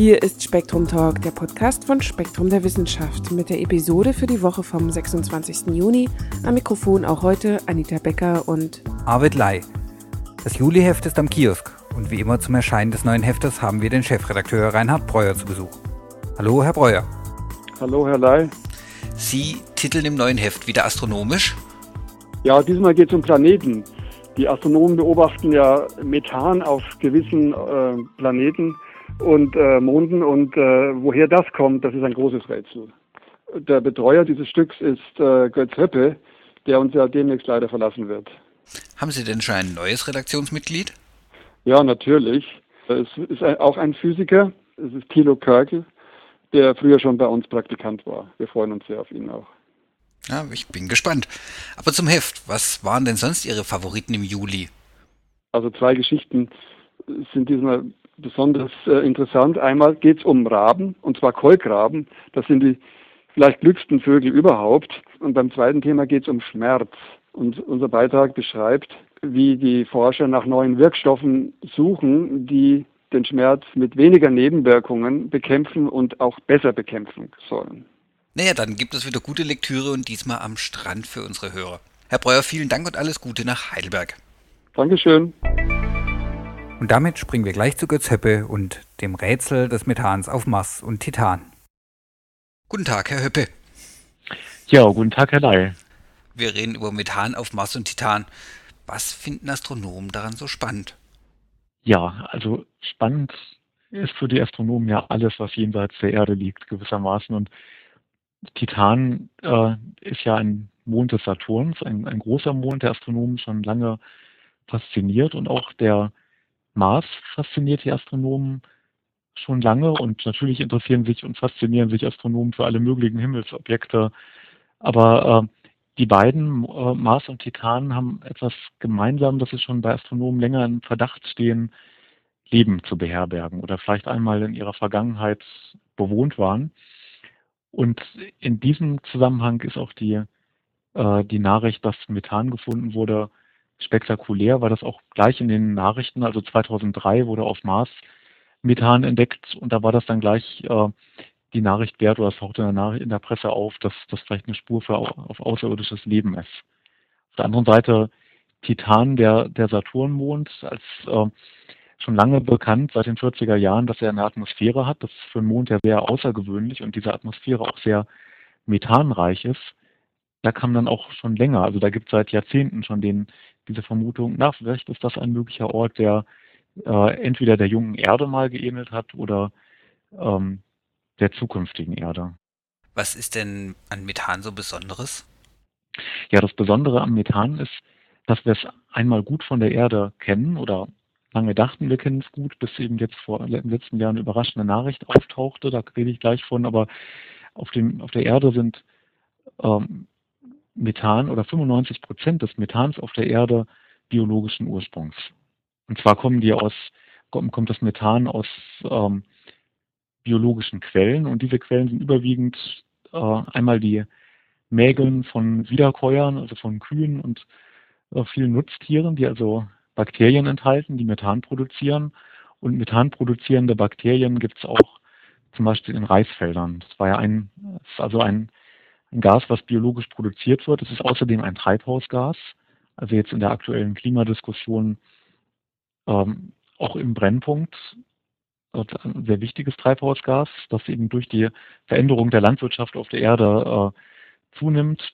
Hier ist Spektrum Talk, der Podcast von Spektrum der Wissenschaft mit der Episode für die Woche vom 26. Juni. Am Mikrofon auch heute Anita Becker und Arvid Lai. Das Juliheft ist am Kiosk und wie immer zum Erscheinen des neuen Heftes haben wir den Chefredakteur Reinhard Breuer zu Besuch. Hallo, Herr Breuer. Hallo, Herr Lai. Sie titeln im neuen Heft wieder astronomisch? Ja, diesmal geht es um Planeten. Die Astronomen beobachten ja Methan auf gewissen äh, Planeten und äh, Monden und äh, woher das kommt, das ist ein großes Rätsel. Der Betreuer dieses Stücks ist äh, Götz Höppe, der uns ja demnächst leider verlassen wird. Haben Sie denn schon ein neues Redaktionsmitglied? Ja, natürlich. Es ist auch ein Physiker, es ist Thilo Körkel, der früher schon bei uns Praktikant war. Wir freuen uns sehr auf ihn auch. Ja, ich bin gespannt. Aber zum Heft, was waren denn sonst Ihre Favoriten im Juli? Also zwei Geschichten sind diesmal besonders äh, interessant. Einmal geht es um Raben, und zwar Kolkraben. Das sind die vielleicht glücksten Vögel überhaupt. Und beim zweiten Thema geht es um Schmerz. Und unser Beitrag beschreibt, wie die Forscher nach neuen Wirkstoffen suchen, die den Schmerz mit weniger Nebenwirkungen bekämpfen und auch besser bekämpfen sollen. Naja, dann gibt es wieder gute Lektüre und diesmal am Strand für unsere Hörer. Herr Breuer, vielen Dank und alles Gute nach Heidelberg. Dankeschön. Und damit springen wir gleich zu Götz Höppe und dem Rätsel des Methans auf Mars und Titan. Guten Tag, Herr Höppe. Ja, guten Tag, Herr Lai. Wir reden über Methan auf Mars und Titan. Was finden Astronomen daran so spannend? Ja, also spannend ist für die Astronomen ja alles, was jenseits der Erde liegt, gewissermaßen. Und Titan äh, ist ja ein Mond des Saturns, ein, ein großer Mond, der Astronomen schon lange fasziniert und auch der Mars fasziniert die Astronomen schon lange und natürlich interessieren sich und faszinieren sich Astronomen für alle möglichen Himmelsobjekte. Aber äh, die beiden, äh, Mars und Titan, haben etwas gemeinsam, dass sie schon bei Astronomen länger in Verdacht stehen, Leben zu beherbergen oder vielleicht einmal in ihrer Vergangenheit bewohnt waren. Und in diesem Zusammenhang ist auch die, äh, die Nachricht, dass Methan gefunden wurde, spektakulär, weil das auch gleich in den Nachrichten, also 2003 wurde auf Mars Methan entdeckt und da war das dann gleich äh, die Nachricht wert oder es tauchte in der, in der Presse auf, dass das vielleicht eine Spur für auf außerirdisches Leben ist. Auf der anderen Seite Titan, der, der Saturnmond, als äh, schon lange bekannt, seit den 40er Jahren, dass er eine Atmosphäre hat. Das ist für einen Mond ja sehr außergewöhnlich und diese Atmosphäre auch sehr methanreich ist. Da kam dann auch schon länger, also da gibt es seit Jahrzehnten schon den, diese Vermutung, na, vielleicht ist das ein möglicher Ort, der äh, entweder der jungen Erde mal geähnelt hat oder ähm, der zukünftigen Erde. Was ist denn an Methan so Besonderes? Ja, das Besondere am Methan ist, dass wir es einmal gut von der Erde kennen oder lange dachten, wir kennen es gut, bis eben jetzt vor im letzten Jahr eine überraschende Nachricht auftauchte, da rede ich gleich von, aber auf, dem, auf der Erde sind ähm, Methan oder 95 Prozent des Methans auf der Erde biologischen Ursprungs. Und zwar kommen die aus, kommt das Methan aus ähm, biologischen Quellen und diese Quellen sind überwiegend äh, einmal die Mägeln von Wiederkäuern, also von Kühen und äh, vielen Nutztieren, die also Bakterien enthalten, die Methan produzieren. Und Methan produzierende Bakterien gibt es auch zum Beispiel in Reisfeldern. Das war ja ein, also ein, ein Gas, was biologisch produziert wird. Es ist außerdem ein Treibhausgas. Also jetzt in der aktuellen Klimadiskussion ähm, auch im Brennpunkt ein sehr wichtiges Treibhausgas, das eben durch die Veränderung der Landwirtschaft auf der Erde äh, zunimmt.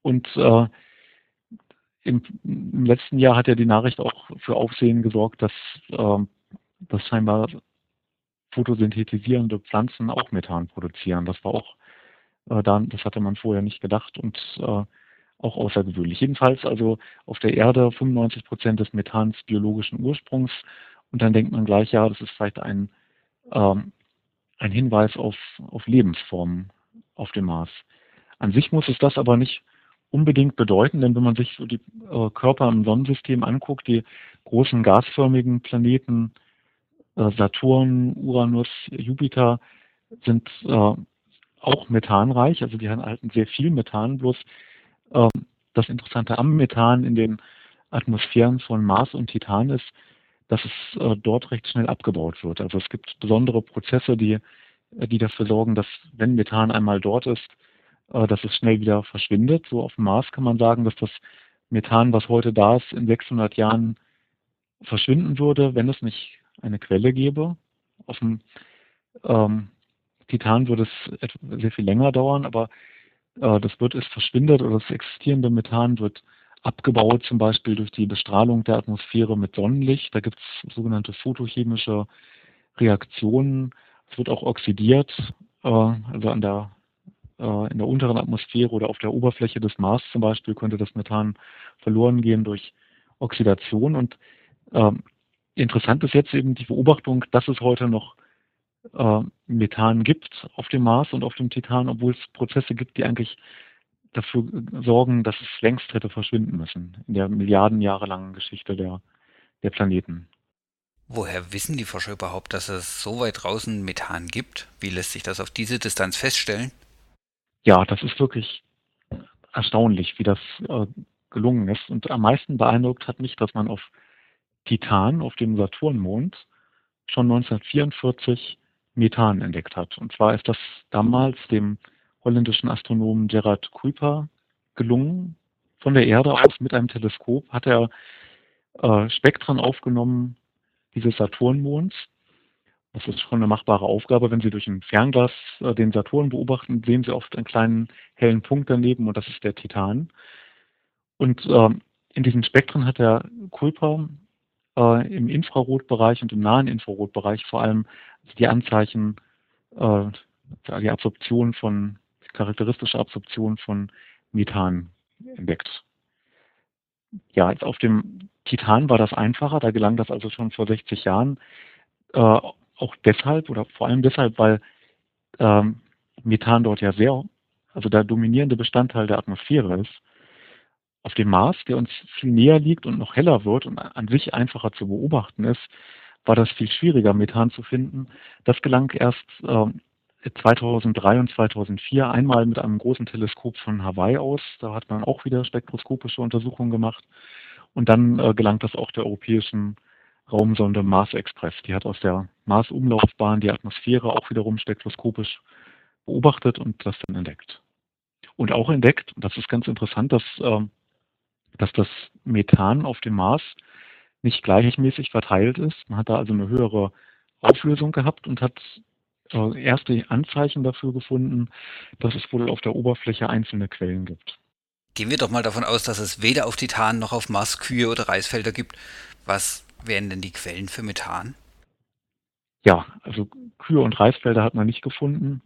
Und äh, im, im, letzten Jahr hat ja die Nachricht auch für Aufsehen gesorgt, dass, äh, dass scheinbar photosynthetisierende Pflanzen auch Methan produzieren. Das war auch äh, dann, das hatte man vorher nicht gedacht und äh, auch außergewöhnlich. Jedenfalls also auf der Erde 95 Prozent des Methans biologischen Ursprungs und dann denkt man gleich, ja, das ist vielleicht ein, ähm, ein Hinweis auf, auf Lebensformen auf dem Mars. An sich muss es das aber nicht unbedingt bedeuten, denn wenn man sich so die äh, Körper im Sonnensystem anguckt, die großen gasförmigen Planeten äh, Saturn, Uranus, Jupiter sind äh, auch methanreich, also die enthalten sehr viel Methan, bloß ähm, das Interessante am Methan in den Atmosphären von Mars und Titan ist, dass es äh, dort recht schnell abgebaut wird. Also es gibt besondere Prozesse, die, die dafür sorgen, dass wenn Methan einmal dort ist, dass es schnell wieder verschwindet. So auf dem Mars kann man sagen, dass das Methan, was heute da ist, in 600 Jahren verschwinden würde, wenn es nicht eine Quelle gäbe. Auf dem ähm, Titan würde es sehr viel länger dauern, aber äh, das wird, es verschwindet oder das existierende Methan wird abgebaut, zum Beispiel durch die Bestrahlung der Atmosphäre mit Sonnenlicht. Da gibt es sogenannte photochemische Reaktionen. Es wird auch oxidiert, äh, also an der, äh, in der unteren Atmosphäre oder auf der Oberfläche des Mars zum Beispiel könnte das Methan verloren gehen durch Oxidation. Und äh, interessant ist jetzt eben die Beobachtung, dass es heute noch äh, Methan gibt auf dem Mars und auf dem Titan, obwohl es Prozesse gibt, die eigentlich dafür sorgen, dass es längst hätte verschwinden müssen in der Milliarden Jahre langen Geschichte der, der Planeten. Woher wissen die Forscher überhaupt, dass es so weit draußen Methan gibt? Wie lässt sich das auf diese Distanz feststellen? Ja, das ist wirklich erstaunlich, wie das äh, gelungen ist. Und am meisten beeindruckt hat mich, dass man auf Titan, auf dem Saturnmond, schon 1944 Methan entdeckt hat. Und zwar ist das damals dem holländischen Astronomen Gerard Kuiper gelungen. Von der Erde aus mit einem Teleskop hat er äh, Spektren aufgenommen dieses Saturnmonds. Das ist schon eine machbare Aufgabe. Wenn Sie durch ein Fernglas äh, den Saturn beobachten, sehen Sie oft einen kleinen hellen Punkt daneben und das ist der Titan. Und äh, in diesen Spektren hat der Kuiper äh, im Infrarotbereich und im nahen Infrarotbereich vor allem die Anzeichen, äh, die Absorption von charakteristische Absorption von Methan entdeckt. Ja, jetzt auf dem Titan war das einfacher, da gelang das also schon vor 60 Jahren. Auch deshalb oder vor allem deshalb, weil ähm, Methan dort ja sehr, also der dominierende Bestandteil der Atmosphäre ist. Auf dem Mars, der uns viel näher liegt und noch heller wird und an sich einfacher zu beobachten ist, war das viel schwieriger, Methan zu finden. Das gelang erst äh, 2003 und 2004 einmal mit einem großen Teleskop von Hawaii aus. Da hat man auch wieder spektroskopische Untersuchungen gemacht. Und dann äh, gelangt das auch der europäischen Raumsonde Mars Express. Die hat aus der Mars-Umlaufbahn die Atmosphäre auch wiederum spektroskopisch beobachtet und das dann entdeckt. Und auch entdeckt, und das ist ganz interessant, dass, äh, dass das Methan auf dem Mars nicht gleichmäßig verteilt ist. Man hat da also eine höhere Auflösung gehabt und hat äh, erste Anzeichen dafür gefunden, dass es wohl auf der Oberfläche einzelne Quellen gibt. Gehen wir doch mal davon aus, dass es weder auf Titan noch auf Mars Kühe oder Reisfelder gibt. Was wären denn die Quellen für Methan? Ja, also Kühe und Reisfelder hat man nicht gefunden.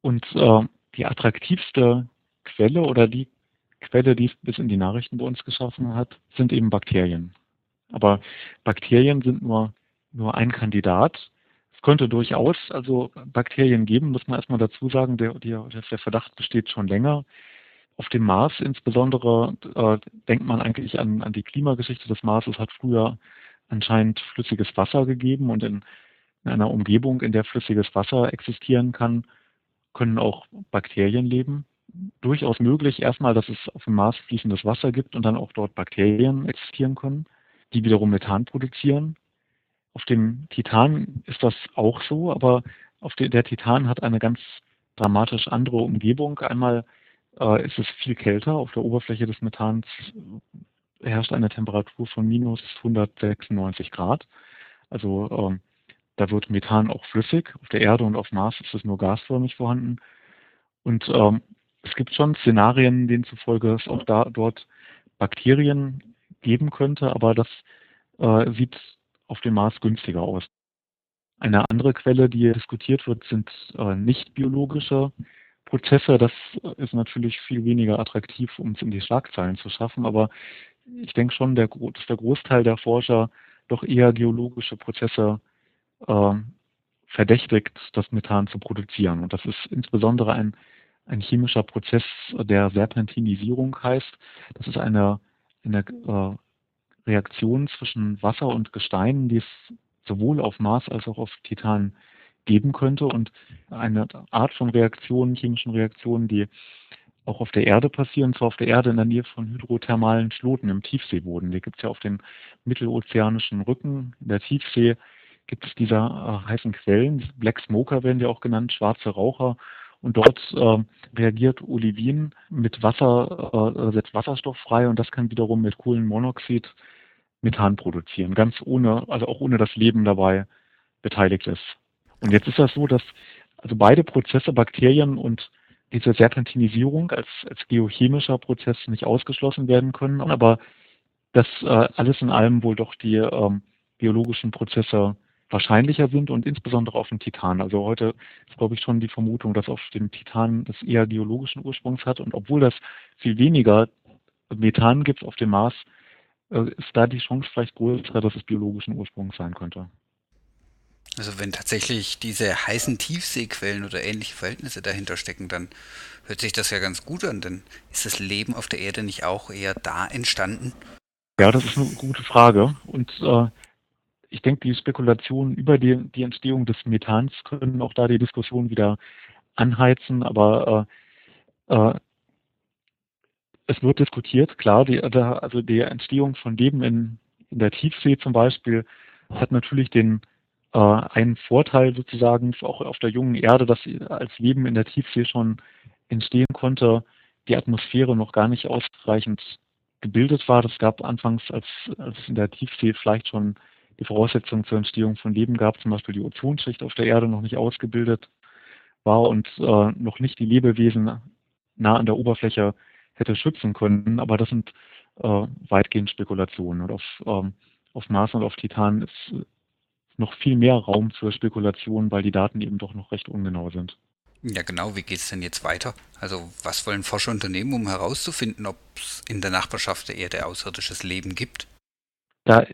Und äh, die attraktivste Quelle oder die Quelle, die es bis in die Nachrichten bei uns geschaffen hat, sind eben Bakterien. Aber Bakterien sind nur, nur ein Kandidat könnte durchaus also Bakterien geben, muss man erstmal dazu sagen. Der, der, der Verdacht besteht schon länger. Auf dem Mars insbesondere äh, denkt man eigentlich an, an die Klimageschichte des Mars. Es hat früher anscheinend flüssiges Wasser gegeben und in, in einer Umgebung, in der flüssiges Wasser existieren kann, können auch Bakterien leben. Durchaus möglich erstmal, dass es auf dem Mars fließendes Wasser gibt und dann auch dort Bakterien existieren können, die wiederum Methan produzieren. Auf dem Titan ist das auch so, aber auf der, der Titan hat eine ganz dramatisch andere Umgebung. Einmal äh, ist es viel kälter. Auf der Oberfläche des Methans herrscht eine Temperatur von minus 196 Grad. Also ähm, da wird Methan auch flüssig. Auf der Erde und auf Mars ist es nur gasförmig vorhanden. Und ähm, es gibt schon Szenarien, denen zufolge es auch da dort Bakterien geben könnte, aber das äh, sieht auf dem Mars günstiger aus. Eine andere Quelle, die diskutiert wird, sind äh, nicht biologische Prozesse. Das ist natürlich viel weniger attraktiv, um es in die Schlagzeilen zu schaffen. Aber ich denke schon, der, dass der Großteil der Forscher doch eher geologische Prozesse äh, verdächtigt, das Methan zu produzieren. Und das ist insbesondere ein, ein chemischer Prozess, der Serpentinisierung heißt. Das ist eine, eine äh, Reaktionen zwischen Wasser und Gestein, die es sowohl auf Mars als auch auf Titan geben könnte und eine Art von Reaktionen, chemischen Reaktionen, die auch auf der Erde passieren, zwar auf der Erde in der Nähe von hydrothermalen Schloten im Tiefseeboden. Die gibt es ja auf dem mittelozeanischen Rücken in der Tiefsee gibt es diese äh, heißen Quellen, Black Smoker werden die auch genannt, schwarze Raucher. Und dort äh, reagiert Olivin mit Wasser, äh, setzt Wasserstoff frei und das kann wiederum mit Kohlenmonoxid Methan produzieren, ganz ohne, also auch ohne das Leben dabei beteiligt ist. Und jetzt ist das so, dass also beide Prozesse, Bakterien und diese Serpentinisierung als, als geochemischer Prozess nicht ausgeschlossen werden können, aber dass äh, alles in allem wohl doch die ähm, biologischen Prozesse wahrscheinlicher sind und insbesondere auf dem Titan. Also heute ist, glaube ich, schon die Vermutung, dass auf dem Titan das eher geologischen Ursprungs hat. Und obwohl das viel weniger Methan gibt auf dem Mars, äh, ist da die Chance vielleicht größer, dass es biologischen Ursprungs sein könnte. Also wenn tatsächlich diese heißen Tiefseequellen oder ähnliche Verhältnisse dahinter stecken, dann hört sich das ja ganz gut an, denn ist das Leben auf der Erde nicht auch eher da entstanden? Ja, das ist eine gute Frage. Und äh, ich denke, die Spekulationen über die, die Entstehung des Methans können auch da die Diskussion wieder anheizen, aber äh, äh, es wird diskutiert, klar, die, also die Entstehung von Leben in, in der Tiefsee zum Beispiel hat natürlich den äh, einen Vorteil sozusagen auch auf der jungen Erde, dass als Leben in der Tiefsee schon entstehen konnte, die Atmosphäre noch gar nicht ausreichend gebildet war. Das gab anfangs, als, als in der Tiefsee vielleicht schon die Voraussetzungen zur Entstehung von Leben gab, zum Beispiel die Ozonschicht auf der Erde noch nicht ausgebildet war und äh, noch nicht die Lebewesen nah an der Oberfläche hätte schützen können. Aber das sind äh, weitgehend Spekulationen. Und auf, ähm, auf Mars und auf Titan ist noch viel mehr Raum für Spekulationen, weil die Daten eben doch noch recht ungenau sind. Ja, genau. Wie geht es denn jetzt weiter? Also, was wollen Forscher unternehmen, um herauszufinden, ob es in der Nachbarschaft der Erde außerirdisches Leben gibt? Da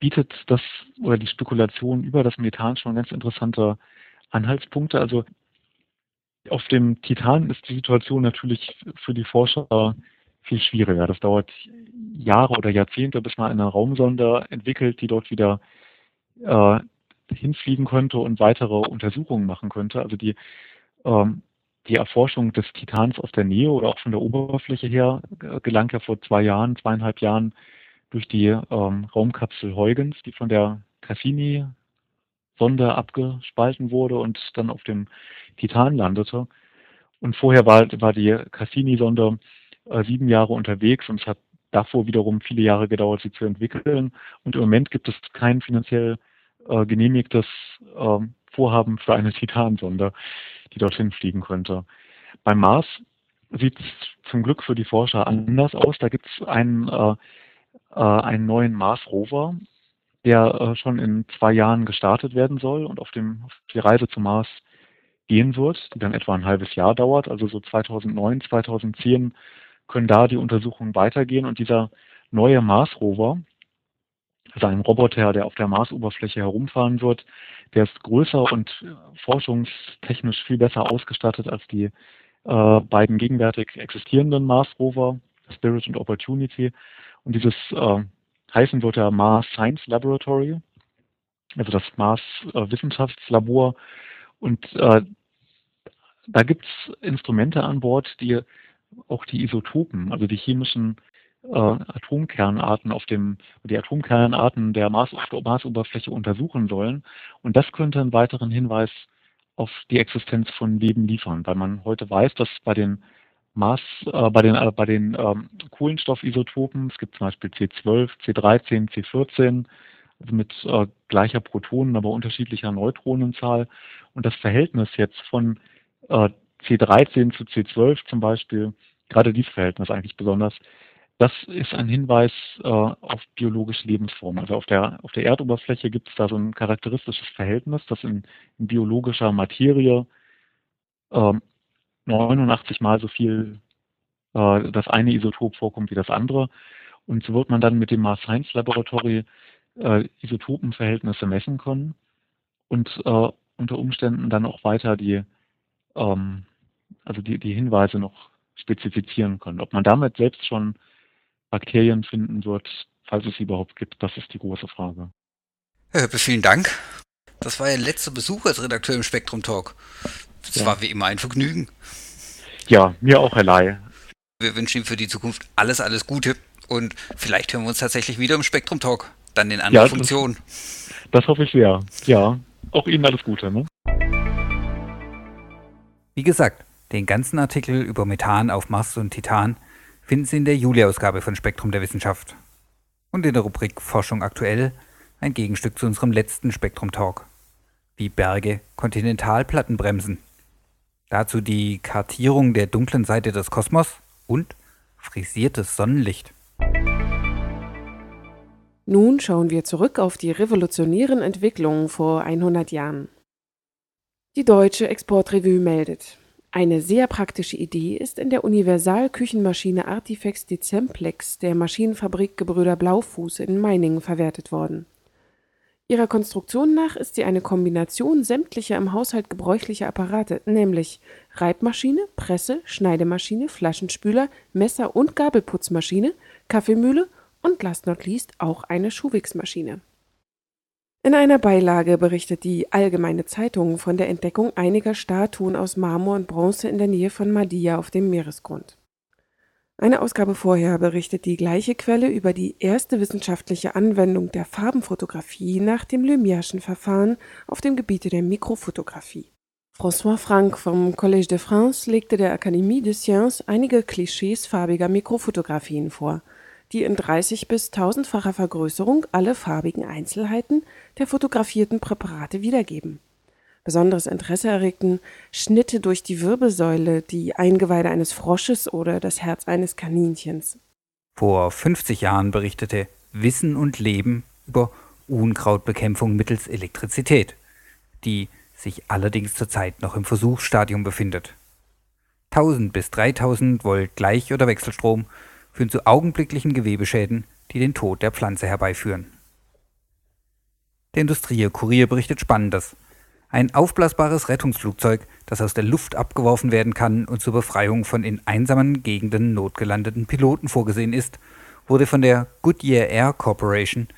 bietet das oder die Spekulation über das Methan schon ganz interessante Anhaltspunkte. Also auf dem Titan ist die Situation natürlich für die Forscher viel schwieriger. Das dauert Jahre oder Jahrzehnte, bis man eine Raumsonde entwickelt, die dort wieder äh, hinfliegen könnte und weitere Untersuchungen machen könnte. Also die, ähm, die Erforschung des Titans aus der Nähe oder auch von der Oberfläche her gelang ja vor zwei Jahren, zweieinhalb Jahren durch die ähm, Raumkapsel Huygens, die von der Cassini-Sonde abgespalten wurde und dann auf dem Titan landete. Und vorher war, war die Cassini-Sonde äh, sieben Jahre unterwegs und es hat davor wiederum viele Jahre gedauert, sie zu entwickeln. Und im Moment gibt es kein finanziell äh, genehmigtes äh, Vorhaben für eine Titansonde, die dorthin fliegen könnte. Beim Mars sieht es zum Glück für die Forscher anders aus. Da gibt es einen äh, äh, einen neuen Mars-Rover, der äh, schon in zwei Jahren gestartet werden soll und auf, dem, auf die Reise zum Mars gehen wird, die dann etwa ein halbes Jahr dauert. Also so 2009, 2010 können da die Untersuchungen weitergehen und dieser neue Mars-Rover, ein Roboter, der auf der Marsoberfläche herumfahren wird, der ist größer und forschungstechnisch viel besser ausgestattet als die äh, beiden gegenwärtig existierenden Mars-Rover, Spirit und Opportunity. Und dieses äh, heißen wird ja Mars Science Laboratory, also das Mars äh, Wissenschaftslabor. Und äh, da gibt es Instrumente an Bord, die auch die Isotopen, also die chemischen äh, Atomkernarten auf dem, die Atomkernarten der Mars Marsoberfläche untersuchen sollen. Und das könnte einen weiteren Hinweis auf die Existenz von Leben liefern, weil man heute weiß, dass bei den Maß äh, bei den, äh, bei den ähm, Kohlenstoffisotopen. Es gibt zum Beispiel C12, C13, C14, also mit äh, gleicher Protonen, aber unterschiedlicher Neutronenzahl. Und das Verhältnis jetzt von äh, C13 zu C12 zum Beispiel, gerade dieses Verhältnis eigentlich besonders, das ist ein Hinweis äh, auf biologische Lebensformen. Also auf der, auf der Erdoberfläche gibt es da so ein charakteristisches Verhältnis, das in, in biologischer Materie ähm, 89 mal so viel äh, das eine Isotop vorkommt wie das andere. Und so wird man dann mit dem Mars Science Laboratory äh, Isotopenverhältnisse messen können und äh, unter Umständen dann auch weiter die, ähm, also die, die Hinweise noch spezifizieren können. Ob man damit selbst schon Bakterien finden wird, falls es sie überhaupt gibt, das ist die große Frage. Herr Höppe, vielen Dank. Das war Ihr letzter Besuch als Redakteur im Spektrum Talk. Das ja. war wie immer ein Vergnügen. Ja, mir auch, Herr Lai. Wir wünschen Ihnen für die Zukunft alles, alles Gute und vielleicht hören wir uns tatsächlich wieder im Spektrum Talk, dann in anderer ja, Funktion. Das, das, hoffe ich sehr. Ja, auch Ihnen alles Gute. Ne? Wie gesagt, den ganzen Artikel über Methan auf Mars und Titan finden Sie in der Juli-Ausgabe von Spektrum der Wissenschaft und in der Rubrik Forschung aktuell ein Gegenstück zu unserem letzten Spektrum-Talk, wie Berge Kontinentalplatten bremsen. Dazu die Kartierung der dunklen Seite des Kosmos und frisiertes Sonnenlicht. Nun schauen wir zurück auf die revolutionären Entwicklungen vor 100 Jahren. Die Deutsche Exportrevue meldet, eine sehr praktische Idee ist in der Universal-Küchenmaschine Artifex Decemplex der Maschinenfabrik Gebrüder Blaufuß in Meiningen verwertet worden. Ihrer Konstruktion nach ist sie eine Kombination sämtlicher im Haushalt gebräuchlicher Apparate, nämlich Reibmaschine, Presse, Schneidemaschine, Flaschenspüler, Messer- und Gabelputzmaschine, Kaffeemühle und last not least auch eine Schuhwichsmaschine. In einer Beilage berichtet die Allgemeine Zeitung von der Entdeckung einiger Statuen aus Marmor und Bronze in der Nähe von Madia auf dem Meeresgrund. Eine Ausgabe vorher berichtet die gleiche Quelle über die erste wissenschaftliche Anwendung der Farbenfotografie nach dem Lumière'schen Verfahren auf dem Gebiete der Mikrofotografie. François Franck vom Collège de France legte der Akademie des Sciences einige Klischees farbiger Mikrofotografien vor, die in 30 bis 1000-facher Vergrößerung alle farbigen Einzelheiten der fotografierten Präparate wiedergeben Besonderes Interesse erregten Schnitte durch die Wirbelsäule, die Eingeweide eines Frosches oder das Herz eines Kaninchens. Vor 50 Jahren berichtete Wissen und Leben über Unkrautbekämpfung mittels Elektrizität, die sich allerdings zurzeit noch im Versuchsstadium befindet. 1000 bis 3000 Volt Gleich- oder Wechselstrom führen zu augenblicklichen Gewebeschäden, die den Tod der Pflanze herbeiführen. Der Industrie-Kurier berichtet Spannendes, ein aufblasbares Rettungsflugzeug, das aus der Luft abgeworfen werden kann und zur Befreiung von in einsamen Gegenden notgelandeten Piloten vorgesehen ist, wurde von der Goodyear Air Corporation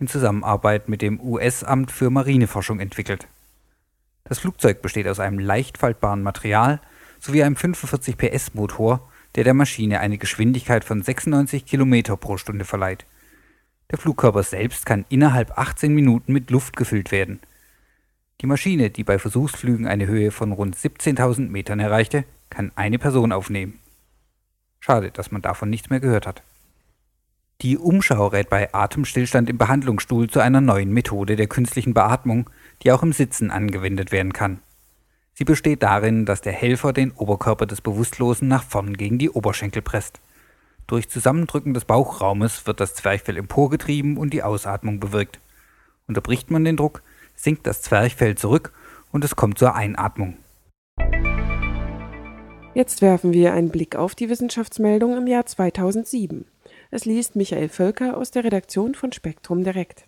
in Zusammenarbeit mit dem US-Amt für Marineforschung entwickelt. Das Flugzeug besteht aus einem leicht faltbaren Material sowie einem 45 PS Motor, der der Maschine eine Geschwindigkeit von 96 km pro Stunde verleiht. Der Flugkörper selbst kann innerhalb 18 Minuten mit Luft gefüllt werden die Maschine, die bei Versuchsflügen eine Höhe von rund 17.000 Metern erreichte, kann eine Person aufnehmen. Schade, dass man davon nichts mehr gehört hat. Die Umschau rät bei Atemstillstand im Behandlungsstuhl zu einer neuen Methode der künstlichen Beatmung, die auch im Sitzen angewendet werden kann. Sie besteht darin, dass der Helfer den Oberkörper des Bewusstlosen nach vorn gegen die Oberschenkel presst. Durch Zusammendrücken des Bauchraumes wird das Zwerchfell emporgetrieben und die Ausatmung bewirkt. Unterbricht man den Druck, sinkt das Zwerchfell zurück und es kommt zur Einatmung. Jetzt werfen wir einen Blick auf die Wissenschaftsmeldung im Jahr 2007. Es liest Michael Völker aus der Redaktion von Spektrum Direkt.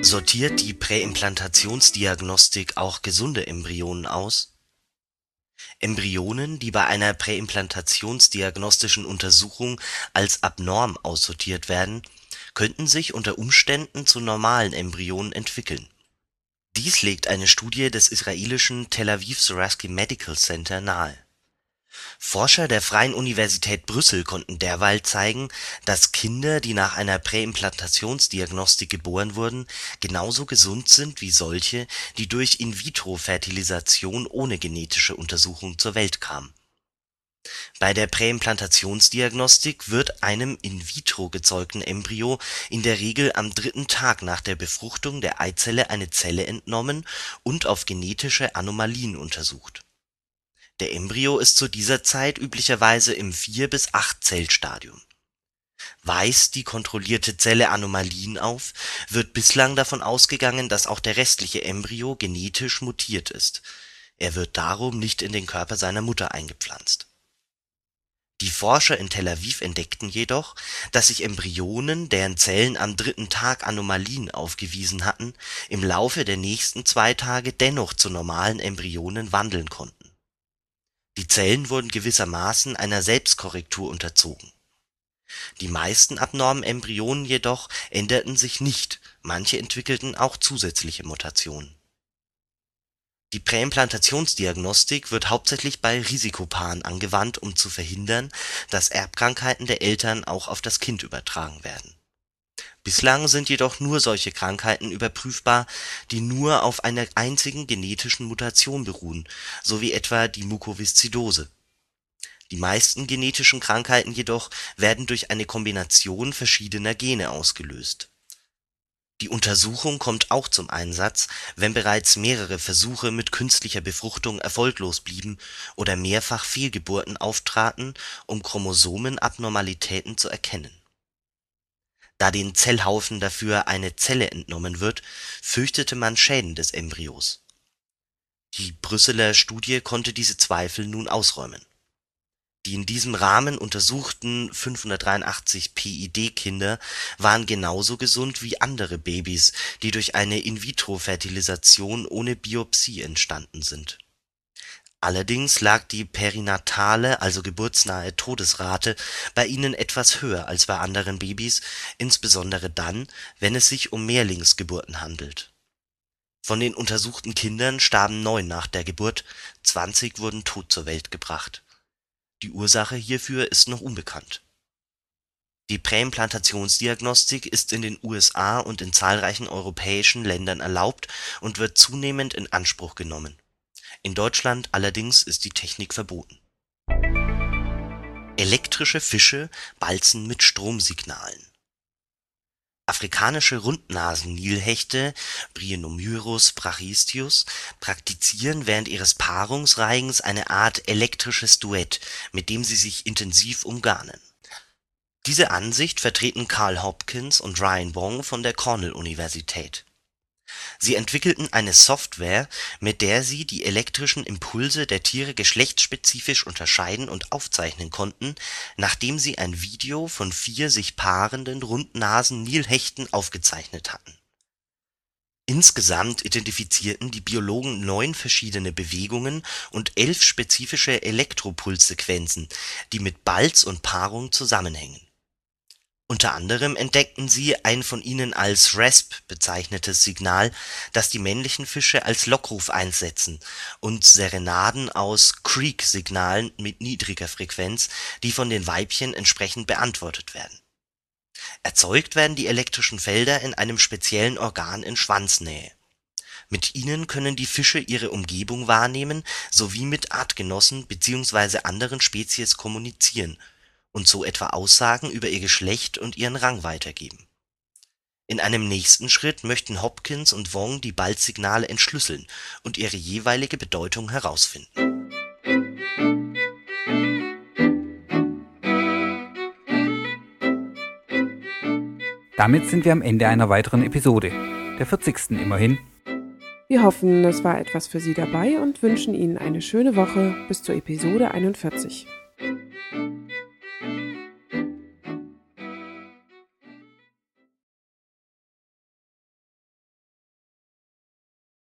Sortiert die Präimplantationsdiagnostik auch gesunde Embryonen aus? Embryonen, die bei einer präimplantationsdiagnostischen Untersuchung als abnorm aussortiert werden, könnten sich unter Umständen zu normalen Embryonen entwickeln. Dies legt eine Studie des israelischen Tel Aviv Sourasky Medical Center nahe Forscher der Freien Universität Brüssel konnten derweil zeigen, dass Kinder, die nach einer Präimplantationsdiagnostik geboren wurden, genauso gesund sind wie solche, die durch In-vitro-Fertilisation ohne genetische Untersuchung zur Welt kamen. Bei der Präimplantationsdiagnostik wird einem in vitro gezeugten Embryo in der Regel am dritten Tag nach der Befruchtung der Eizelle eine Zelle entnommen und auf genetische Anomalien untersucht der Embryo ist zu dieser Zeit üblicherweise im 4 bis 8-Zellstadium. Weist die kontrollierte Zelle Anomalien auf, wird bislang davon ausgegangen, dass auch der restliche Embryo genetisch mutiert ist, er wird darum nicht in den Körper seiner Mutter eingepflanzt. Die Forscher in Tel Aviv entdeckten jedoch, dass sich Embryonen, deren Zellen am dritten Tag Anomalien aufgewiesen hatten, im Laufe der nächsten zwei Tage dennoch zu normalen Embryonen wandeln konnten die Zellen wurden gewissermaßen einer Selbstkorrektur unterzogen. Die meisten abnormen Embryonen jedoch änderten sich nicht, manche entwickelten auch zusätzliche Mutationen. Die Präimplantationsdiagnostik wird hauptsächlich bei Risikopaaren angewandt, um zu verhindern, dass Erbkrankheiten der Eltern auch auf das Kind übertragen werden. Bislang sind jedoch nur solche Krankheiten überprüfbar, die nur auf einer einzigen genetischen Mutation beruhen, so wie etwa die Mukoviszidose. Die meisten genetischen Krankheiten jedoch werden durch eine Kombination verschiedener Gene ausgelöst. Die Untersuchung kommt auch zum Einsatz, wenn bereits mehrere Versuche mit künstlicher Befruchtung erfolglos blieben oder mehrfach Fehlgeburten auftraten, um Chromosomenabnormalitäten zu erkennen. Da den Zellhaufen dafür eine Zelle entnommen wird, fürchtete man Schäden des Embryos. Die Brüsseler Studie konnte diese Zweifel nun ausräumen die in diesem Rahmen untersuchten 583 PID-Kinder waren genauso gesund wie andere Babys, die durch eine In-vitro-Fertilisation ohne Biopsie entstanden sind. Allerdings lag die perinatale also geburtsnahe Todesrate bei ihnen etwas höher als bei anderen Babys, insbesondere dann, wenn es sich um Mehrlingsgeburten handelt. Von den untersuchten Kindern starben neun nach der Geburt, 20 wurden tot zur Welt gebracht die Ursache hierfür ist noch unbekannt. Die Präimplantationsdiagnostik ist in den USA und in zahlreichen europäischen Ländern erlaubt und wird zunehmend in Anspruch genommen. In Deutschland allerdings ist die Technik verboten. Elektrische Fische balzen mit Stromsignalen Afrikanische Rundnasen-Nilhechte (Brienomyrus brachysteus) praktizieren während ihres Paarungsreigens eine Art elektrisches Duett, mit dem sie sich intensiv umgarnen. Diese Ansicht vertreten Carl Hopkins und Ryan Wong von der Cornell-Universität Sie entwickelten eine Software, mit der sie die elektrischen Impulse der Tiere geschlechtsspezifisch unterscheiden und aufzeichnen konnten, nachdem sie ein Video von vier sich paarenden Rundnasen-Nilhechten aufgezeichnet hatten. Insgesamt identifizierten die Biologen neun verschiedene Bewegungen und elf spezifische Elektropulssequenzen, die mit Balz und Paarung zusammenhängen unter anderem entdeckten sie ein von ihnen als RASP bezeichnetes Signal, das die männlichen Fische als Lockruf einsetzen, und Serenaden aus Creek-Signalen mit niedriger Frequenz, die von den Weibchen entsprechend beantwortet werden. Erzeugt werden die elektrischen Felder in einem speziellen Organ in Schwanznähe. Mit ihnen können die Fische ihre Umgebung wahrnehmen sowie mit Artgenossen bzw. anderen Spezies kommunizieren und so etwa Aussagen über ihr Geschlecht und ihren Rang weitergeben. In einem nächsten Schritt möchten Hopkins und Wong die Balzsignale entschlüsseln und ihre jeweilige Bedeutung herausfinden. Damit sind wir am Ende einer weiteren Episode, der 40. immerhin. Wir hoffen, es war etwas für Sie dabei und wünschen Ihnen eine schöne Woche bis zur Episode 41. Thank you.